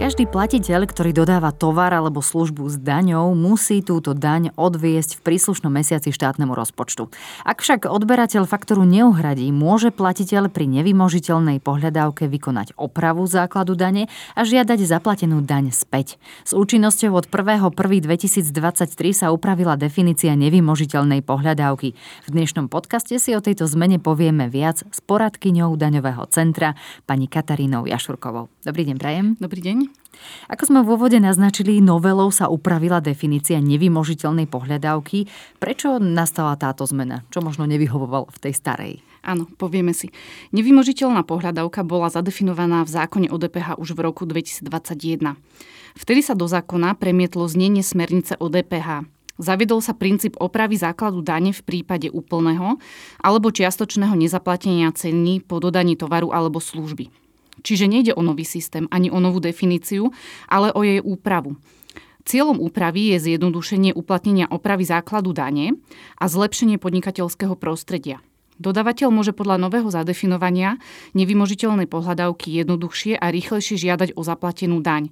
Každý platiteľ, ktorý dodáva tovar alebo službu s daňou, musí túto daň odviesť v príslušnom mesiaci štátnemu rozpočtu. Ak však odberateľ faktoru neuhradí, môže platiteľ pri nevymožiteľnej pohľadávke vykonať opravu základu dane a žiadať zaplatenú daň späť. S účinnosťou od 1.1.2023 sa upravila definícia nevymožiteľnej pohľadávky. V dnešnom podcaste si o tejto zmene povieme viac s poradkyňou daňového centra pani Katarínou Jašurkovou. Dobrý deň, Prajem. Dobrý deň. Ako sme v úvode naznačili, novelou sa upravila definícia nevymožiteľnej pohľadávky. Prečo nastala táto zmena? Čo možno nevyhovoval v tej starej? Áno, povieme si. Nevymožiteľná pohľadávka bola zadefinovaná v zákone o DPH už v roku 2021. Vtedy sa do zákona premietlo znenie smernice o DPH. Zaviedol sa princíp opravy základu dane v prípade úplného alebo čiastočného nezaplatenia ceny po dodaní tovaru alebo služby. Čiže nejde o nový systém ani o novú definíciu, ale o jej úpravu. Cieľom úpravy je zjednodušenie uplatnenia opravy základu dane a zlepšenie podnikateľského prostredia. Dodavateľ môže podľa nového zadefinovania nevymožiteľnej pohľadávky jednoduchšie a rýchlejšie žiadať o zaplatenú daň.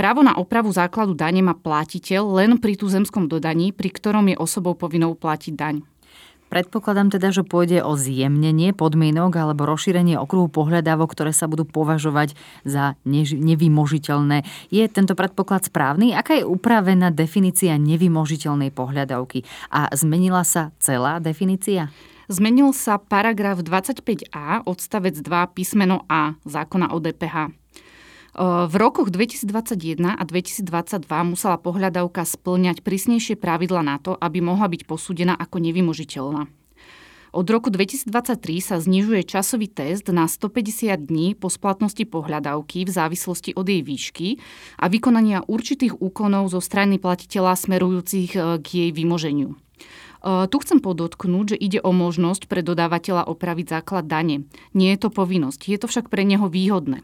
Právo na opravu základu dane má platiteľ len pri tuzemskom dodaní, pri ktorom je osobou povinnou platiť daň. Predpokladám teda, že pôjde o zjemnenie podmienok alebo rozšírenie okruhu pohľadávok, ktoré sa budú považovať za nevymožiteľné. Je tento predpoklad správny? Aká je upravená definícia nevymožiteľnej pohľadávky? A zmenila sa celá definícia? Zmenil sa paragraf 25a odstavec 2 písmeno A zákona o DPH. V rokoch 2021 a 2022 musela pohľadavka splňať prísnejšie pravidla na to, aby mohla byť posúdená ako nevymožiteľná. Od roku 2023 sa znižuje časový test na 150 dní po splatnosti pohľadavky v závislosti od jej výšky a vykonania určitých úkonov zo strany platiteľa smerujúcich e, k jej vymoženiu. Tu chcem podotknúť, že ide o možnosť pre dodávateľa opraviť základ dane. Nie je to povinnosť, je to však pre neho výhodné.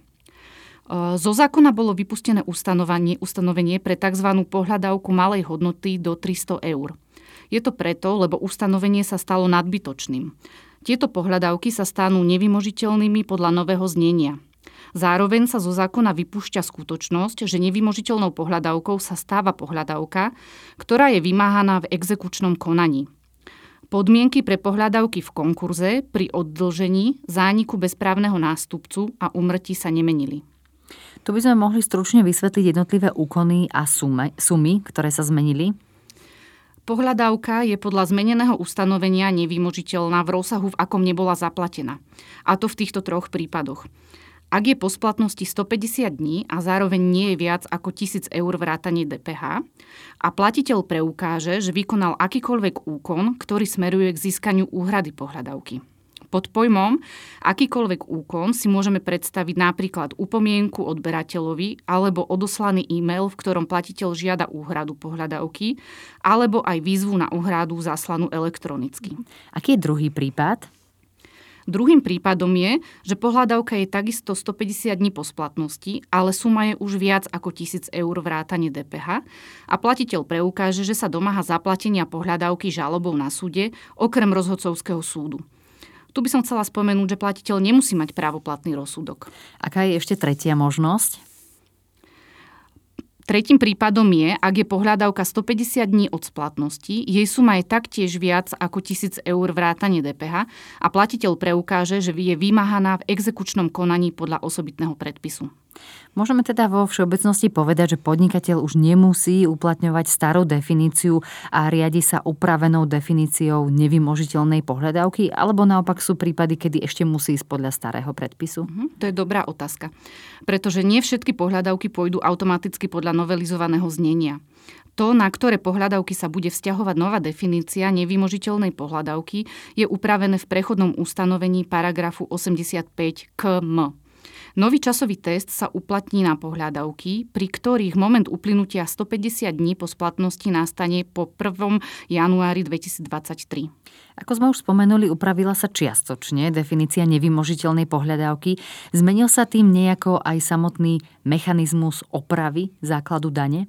Zo zákona bolo vypustené ustanovenie, ustanovenie pre tzv. pohľadávku malej hodnoty do 300 eur. Je to preto, lebo ustanovenie sa stalo nadbytočným. Tieto pohľadávky sa stanú nevymožiteľnými podľa nového znenia. Zároveň sa zo zákona vypúšťa skutočnosť, že nevymožiteľnou pohľadávkou sa stáva pohľadávka, ktorá je vymáhaná v exekučnom konaní. Podmienky pre pohľadávky v konkurze pri oddlžení, zániku bezprávneho nástupcu a umrtí sa nemenili. Tu by sme mohli stručne vysvetliť jednotlivé úkony a sume, sumy, ktoré sa zmenili. Pohľadávka je podľa zmeneného ustanovenia nevymožiteľná v rozsahu, v akom nebola zaplatená. A to v týchto troch prípadoch. Ak je po splatnosti 150 dní a zároveň nie je viac ako 1000 eur vrátanie DPH a platiteľ preukáže, že vykonal akýkoľvek úkon, ktorý smeruje k získaniu úhrady pohľadávky. Pod pojmom akýkoľvek úkon si môžeme predstaviť napríklad upomienku odberateľovi alebo odoslaný e-mail, v ktorom platiteľ žiada úhradu pohľadavky alebo aj výzvu na úhradu zaslanú elektronicky. Aký je druhý prípad? Druhým prípadom je, že pohľadavka je takisto 150 dní po splatnosti, ale suma je už viac ako 1000 eur vrátane DPH a platiteľ preukáže, že sa domáha zaplatenia pohľadavky žalobou na súde okrem rozhodcovského súdu. Tu by som chcela spomenúť, že platiteľ nemusí mať právoplatný rozsudok. Aká je ešte tretia možnosť? Tretím prípadom je, ak je pohľadávka 150 dní od splatnosti, jej suma je taktiež viac ako 1000 eur vrátanie DPH a platiteľ preukáže, že je vymáhaná v exekučnom konaní podľa osobitného predpisu. Môžeme teda vo všeobecnosti povedať, že podnikateľ už nemusí uplatňovať starú definíciu a riadi sa upravenou definíciou nevymožiteľnej pohľadávky, alebo naopak sú prípady, kedy ešte musí ísť podľa starého predpisu? Mhm, to je dobrá otázka, pretože nie všetky pohľadávky pôjdu automaticky podľa novelizovaného znenia. To, na ktoré pohľadavky sa bude vzťahovať nová definícia nevymožiteľnej pohľadavky, je upravené v prechodnom ustanovení paragrafu 85 km. Nový časový test sa uplatní na pohľadavky, pri ktorých moment uplynutia 150 dní po splatnosti nastane po 1. januári 2023. Ako sme už spomenuli, upravila sa čiastočne definícia nevymožiteľnej pohľadávky. Zmenil sa tým nejako aj samotný mechanizmus opravy základu dane?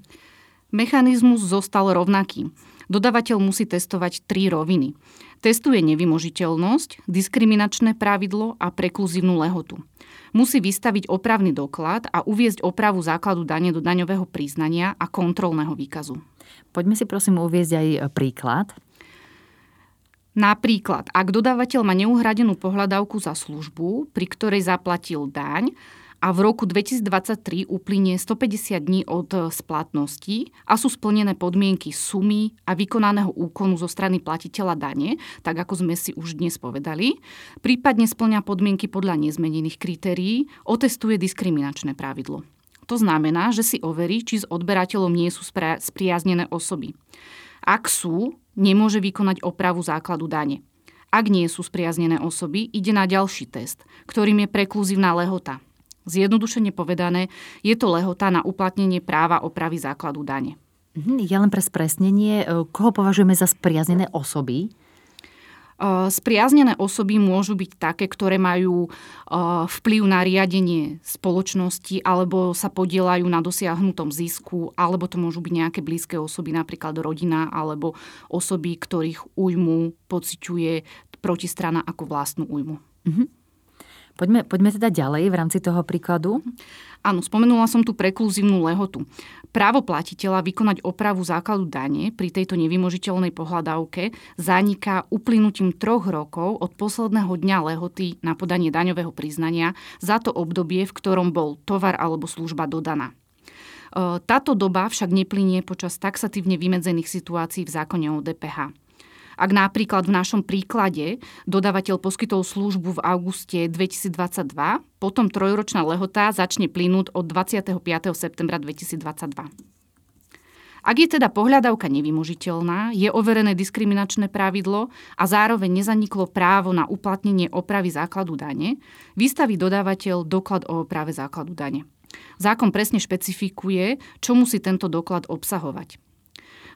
Mechanizmus zostal rovnaký. Dodavateľ musí testovať tri roviny. Testuje nevymožiteľnosť, diskriminačné pravidlo a prekluzívnu lehotu. Musí vystaviť opravný doklad a uviezť opravu základu dane do daňového priznania a kontrolného výkazu. Poďme si prosím uviezť aj príklad. Napríklad, ak dodávateľ má neuhradenú pohľadávku za službu, pri ktorej zaplatil daň a v roku 2023 uplynie 150 dní od splatnosti a sú splnené podmienky sumy a vykonaného úkonu zo strany platiteľa dane, tak ako sme si už dnes povedali, prípadne splňa podmienky podľa nezmenených kritérií, otestuje diskriminačné pravidlo. To znamená, že si overí, či s odberateľom nie sú spriaznené osoby. Ak sú, nemôže vykonať opravu základu dane. Ak nie sú spriaznené osoby, ide na ďalší test, ktorým je prekluzívna lehota. Zjednodušene povedané, je to lehota na uplatnenie práva opravy základu dane. Mhm, ja len pre spresnenie, e, koho považujeme za spriaznené osoby? Spriaznené osoby môžu byť také, ktoré majú vplyv na riadenie spoločnosti alebo sa podielajú na dosiahnutom zisku, alebo to môžu byť nejaké blízke osoby, napríklad rodina alebo osoby, ktorých újmu pociťuje protistrana ako vlastnú újmu. Mm-hmm. Poďme, poďme teda ďalej v rámci toho príkladu. Áno, spomenula som tu prekluzívnu lehotu. Právo platiteľa vykonať opravu základu dane pri tejto nevymožiteľnej pohľadávke zaniká uplynutím troch rokov od posledného dňa lehoty na podanie daňového priznania za to obdobie, v ktorom bol tovar alebo služba dodaná. E, táto doba však neplynie počas taxatívne vymedzených situácií v zákone o DPH. Ak napríklad v našom príklade dodávateľ poskytol službu v auguste 2022, potom trojročná lehota začne plynúť od 25. septembra 2022. Ak je teda pohľadávka nevymožiteľná, je overené diskriminačné pravidlo a zároveň nezaniklo právo na uplatnenie opravy základu dane, vystaví dodávateľ doklad o oprave základu dane. Zákon presne špecifikuje, čo musí tento doklad obsahovať.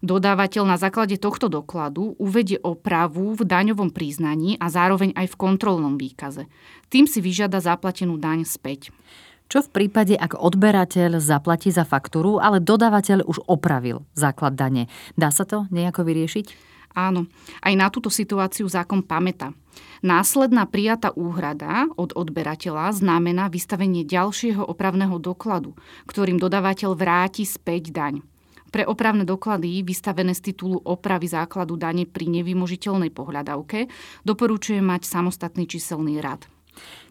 Dodávateľ na základe tohto dokladu uvedie opravu v daňovom priznaní a zároveň aj v kontrolnom výkaze. Tým si vyžiada zaplatenú daň späť. Čo v prípade, ak odberateľ zaplatí za faktúru, ale dodávateľ už opravil základ dane? Dá sa to nejako vyriešiť? Áno, aj na túto situáciu zákon pamätá. Následná prijatá úhrada od odberateľa znamená vystavenie ďalšieho opravného dokladu, ktorým dodávateľ vráti späť daň. Pre opravné doklady vystavené z titulu opravy základu dane pri nevymožiteľnej pohľadavke doporučuje mať samostatný číselný rad.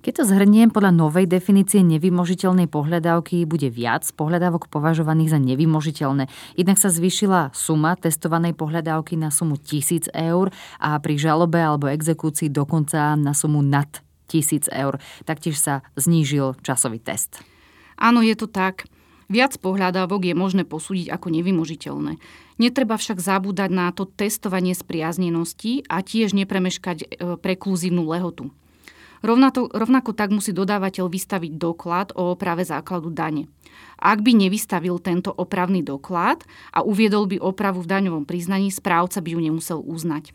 Keď to zhrniem, podľa novej definície nevymožiteľnej pohľadávky bude viac pohľadávok považovaných za nevymožiteľné. Jednak sa zvýšila suma testovanej pohľadávky na sumu 1000 eur a pri žalobe alebo exekúcii dokonca na sumu nad 1000 eur. Taktiež sa znížil časový test. Áno, je to tak. Viac pohľadávok je možné posúdiť ako nevymožiteľné. Netreba však zabúdať na to testovanie spriaznenosti a tiež nepremeškať e, prekluzívnu lehotu. Rovnako, rovnako tak musí dodávateľ vystaviť doklad o oprave základu dane. Ak by nevystavil tento opravný doklad a uviedol by opravu v daňovom priznaní, správca by ju nemusel uznať.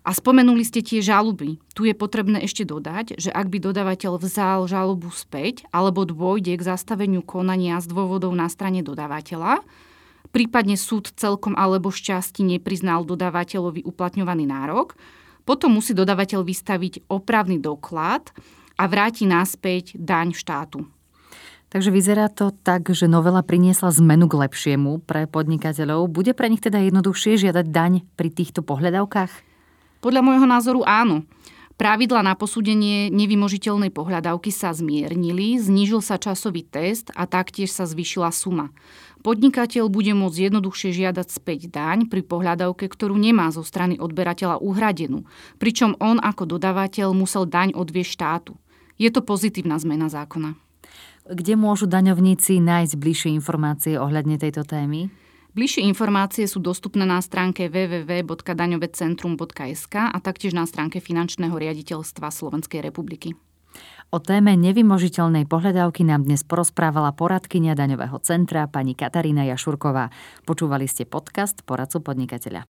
A spomenuli ste tie žaloby. Tu je potrebné ešte dodať, že ak by dodávateľ vzal žalobu späť alebo dôjde k zastaveniu konania z dôvodov na strane dodávateľa, prípadne súd celkom alebo šťastí nepriznal dodávateľovi uplatňovaný nárok, potom musí dodávateľ vystaviť opravný doklad a vráti naspäť daň štátu. Takže vyzerá to tak, že novela priniesla zmenu k lepšiemu pre podnikateľov. Bude pre nich teda jednoduchšie žiadať daň pri týchto pohľadavkách? Podľa môjho názoru áno. Pravidla na posúdenie nevymožiteľnej pohľadávky sa zmiernili, znížil sa časový test a taktiež sa zvyšila suma. Podnikateľ bude môcť jednoduchšie žiadať späť daň pri pohľadávke, ktorú nemá zo strany odberateľa uhradenú, pričom on ako dodávateľ musel daň odvieť štátu. Je to pozitívna zmena zákona. Kde môžu daňovníci nájsť bližšie informácie ohľadne tejto témy? Bližšie informácie sú dostupné na stránke www.daňovecentrum.sk a taktiež na stránke Finančného riaditeľstva Slovenskej republiky. O téme nevymožiteľnej pohľadávky nám dnes porozprávala poradkynia daňového centra pani Katarína Jašurková. Počúvali ste podcast Poradcu podnikateľa.